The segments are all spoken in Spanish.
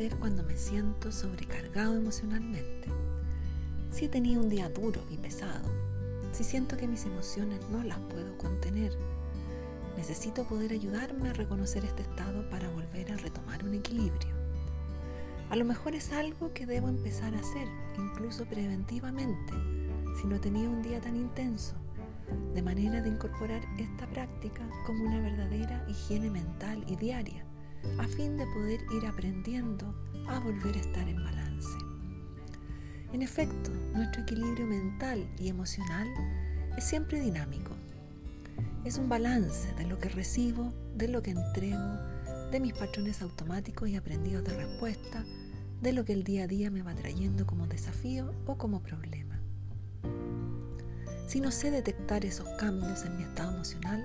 hacer cuando me siento sobrecargado emocionalmente. Si he tenido un día duro y pesado, si siento que mis emociones no las puedo contener, necesito poder ayudarme a reconocer este estado para volver a retomar un equilibrio. A lo mejor es algo que debo empezar a hacer, incluso preventivamente, si no he tenido un día tan intenso, de manera de incorporar esta práctica como una verdadera higiene mental y diaria, a fin de poder ir aprendiendo a volver a estar en balance. En efecto, nuestro equilibrio mental y emocional es siempre dinámico. Es un balance de lo que recibo, de lo que entrego, de mis patrones automáticos y aprendidos de respuesta, de lo que el día a día me va trayendo como desafío o como problema. Si no sé detectar esos cambios en mi estado emocional,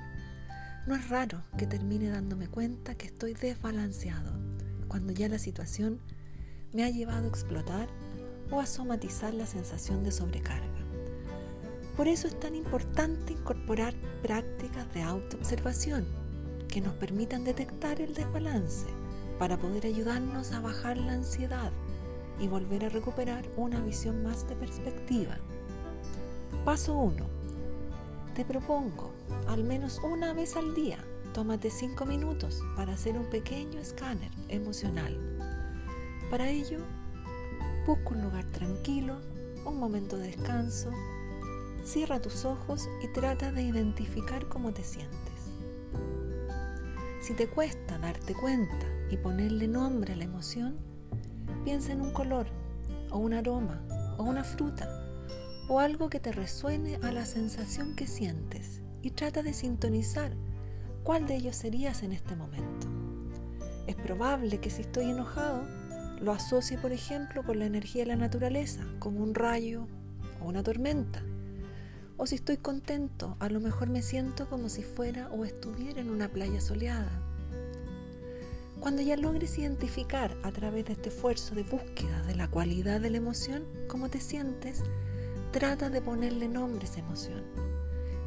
no es raro que termine dándome cuenta que estoy desbalanceado cuando ya la situación me ha llevado a explotar o a somatizar la sensación de sobrecarga. Por eso es tan importante incorporar prácticas de autoobservación que nos permitan detectar el desbalance para poder ayudarnos a bajar la ansiedad y volver a recuperar una visión más de perspectiva. Paso 1. Te propongo, al menos una vez al día, tómate 5 minutos para hacer un pequeño escáner emocional. Para ello, busca un lugar tranquilo, un momento de descanso, cierra tus ojos y trata de identificar cómo te sientes. Si te cuesta darte cuenta y ponerle nombre a la emoción, piensa en un color o un aroma o una fruta o algo que te resuene a la sensación que sientes y trata de sintonizar cuál de ellos serías en este momento. Es probable que si estoy enojado, lo asocie, por ejemplo, con la energía de la naturaleza, como un rayo o una tormenta. O si estoy contento, a lo mejor me siento como si fuera o estuviera en una playa soleada. Cuando ya logres identificar a través de este esfuerzo de búsqueda de la cualidad de la emoción cómo te sientes, trata de ponerle nombre a esa emoción,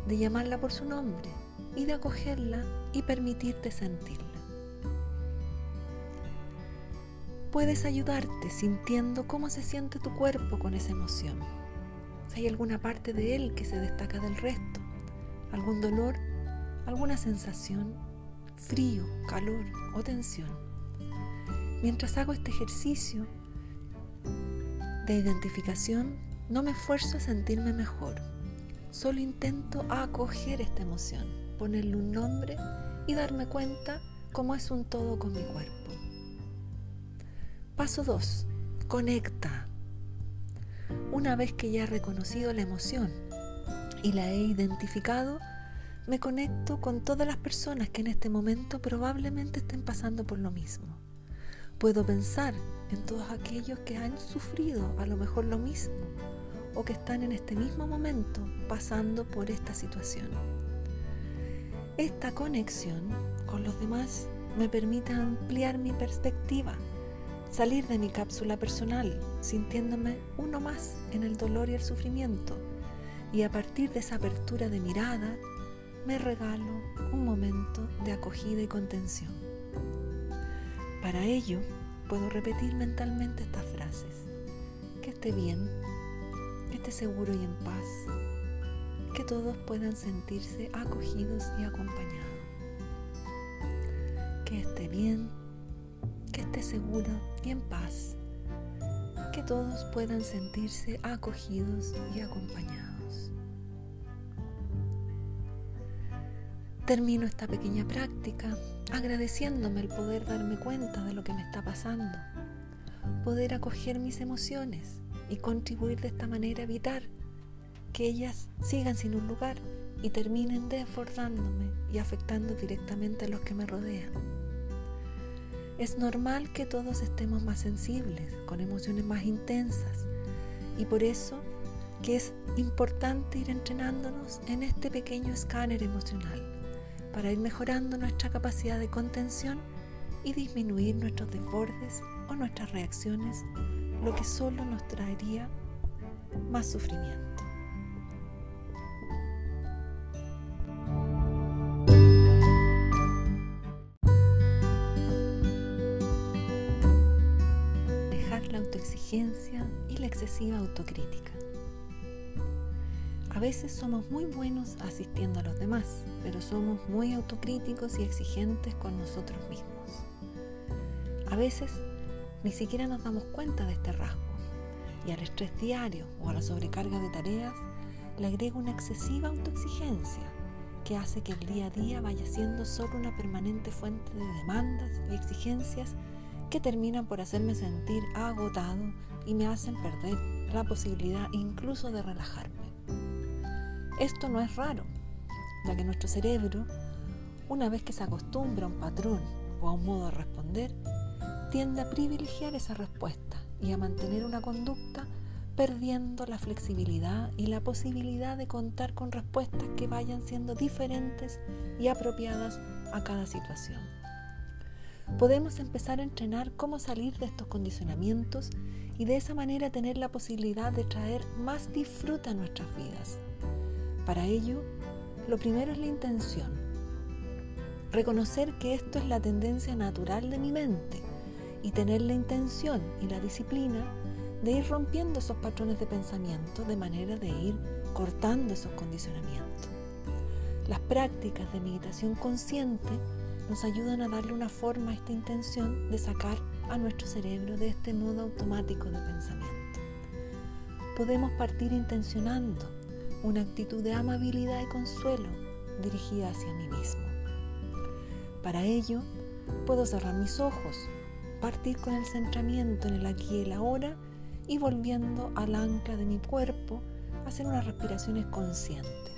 de llamarla por su nombre y de acogerla y permitirte sentirla. Puedes ayudarte sintiendo cómo se siente tu cuerpo con esa emoción. Si hay alguna parte de él que se destaca del resto, algún dolor, alguna sensación, frío, calor o tensión. Mientras hago este ejercicio de identificación, no me esfuerzo a sentirme mejor. Solo intento acoger esta emoción, ponerle un nombre y darme cuenta cómo es un todo con mi cuerpo. Paso 2. Conecta. Una vez que ya he reconocido la emoción y la he identificado, me conecto con todas las personas que en este momento probablemente estén pasando por lo mismo. Puedo pensar en todos aquellos que han sufrido a lo mejor lo mismo o que están en este mismo momento pasando por esta situación. Esta conexión con los demás me permite ampliar mi perspectiva, salir de mi cápsula personal, sintiéndome uno más en el dolor y el sufrimiento, y a partir de esa apertura de mirada, me regalo un momento de acogida y contención. Para ello, puedo repetir mentalmente estas frases. Que esté bien, que esté seguro y en paz, que todos puedan sentirse acogidos y acompañados. Que esté bien, que esté seguro y en paz, que todos puedan sentirse acogidos y acompañados. Termino esta pequeña práctica agradeciéndome el poder darme cuenta de lo que me está pasando, poder acoger mis emociones y contribuir de esta manera a evitar que ellas sigan sin un lugar y terminen desbordándome y afectando directamente a los que me rodean. Es normal que todos estemos más sensibles, con emociones más intensas y por eso que es importante ir entrenándonos en este pequeño escáner emocional para ir mejorando nuestra capacidad de contención y disminuir nuestros desbordes o nuestras reacciones, lo que solo nos traería más sufrimiento. autoexigencia y la excesiva autocrítica. A veces somos muy buenos asistiendo a los demás, pero somos muy autocríticos y exigentes con nosotros mismos. A veces ni siquiera nos damos cuenta de este rasgo y al estrés diario o a la sobrecarga de tareas le agrega una excesiva autoexigencia que hace que el día a día vaya siendo solo una permanente fuente de demandas y exigencias que terminan por hacerme sentir agotado y me hacen perder la posibilidad incluso de relajarme. Esto no es raro, ya que nuestro cerebro, una vez que se acostumbra a un patrón o a un modo de responder, tiende a privilegiar esa respuesta y a mantener una conducta perdiendo la flexibilidad y la posibilidad de contar con respuestas que vayan siendo diferentes y apropiadas a cada situación. Podemos empezar a entrenar cómo salir de estos condicionamientos y de esa manera tener la posibilidad de traer más disfruta a nuestras vidas. Para ello, lo primero es la intención. Reconocer que esto es la tendencia natural de mi mente y tener la intención y la disciplina de ir rompiendo esos patrones de pensamiento de manera de ir cortando esos condicionamientos. Las prácticas de meditación consciente nos ayudan a darle una forma a esta intención de sacar a nuestro cerebro de este modo automático de pensamiento. Podemos partir intencionando una actitud de amabilidad y consuelo dirigida hacia mí mismo. Para ello, puedo cerrar mis ojos partir con el centramiento en el aquí y el ahora y volviendo al ancla de mi cuerpo, hacer unas respiraciones conscientes.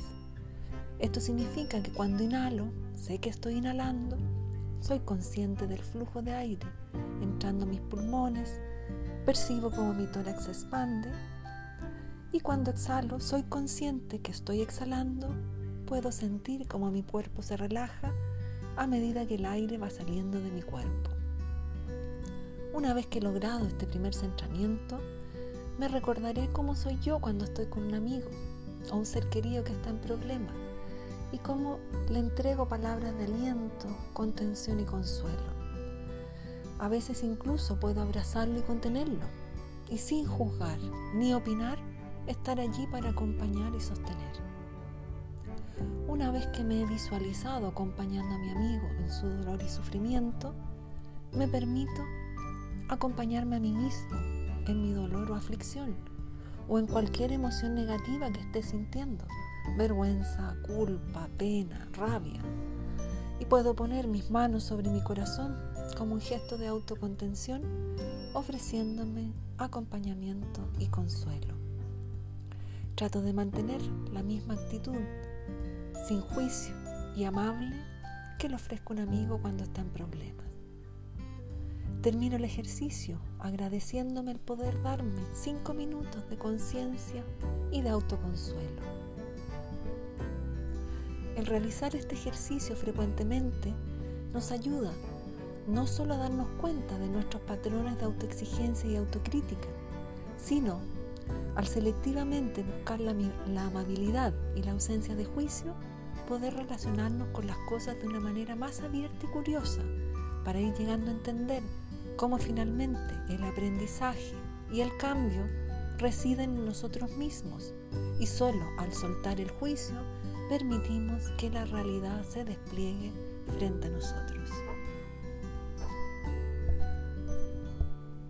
Esto significa que cuando inhalo, sé que estoy inhalando, soy consciente del flujo de aire entrando a mis pulmones, percibo como mi tórax se expande y cuando exhalo, soy consciente que estoy exhalando, puedo sentir como mi cuerpo se relaja a medida que el aire va saliendo de mi cuerpo. Una vez que he logrado este primer centramiento, me recordaré cómo soy yo cuando estoy con un amigo o un ser querido que está en problema y cómo le entrego palabras de aliento, contención y consuelo. A veces incluso puedo abrazarlo y contenerlo y sin juzgar ni opinar, estar allí para acompañar y sostener. Una vez que me he visualizado acompañando a mi amigo en su dolor y sufrimiento, me permito acompañarme a mí mismo en mi dolor o aflicción o en cualquier emoción negativa que esté sintiendo, vergüenza, culpa, pena, rabia. Y puedo poner mis manos sobre mi corazón como un gesto de autocontención, ofreciéndome acompañamiento y consuelo. Trato de mantener la misma actitud, sin juicio y amable, que le ofrezco un amigo cuando está en problemas. Termino el ejercicio agradeciéndome el poder darme cinco minutos de conciencia y de autoconsuelo. El realizar este ejercicio frecuentemente nos ayuda no solo a darnos cuenta de nuestros patrones de autoexigencia y autocrítica, sino al selectivamente buscar la, amabilidad y la ausencia de juicio, poder relacionarnos con las cosas de una manera más abierta y curiosa para ir llegando a entender cómo finalmente el aprendizaje y el cambio residen en nosotros mismos y solo al soltar el juicio permitimos que la realidad se despliegue frente a nosotros.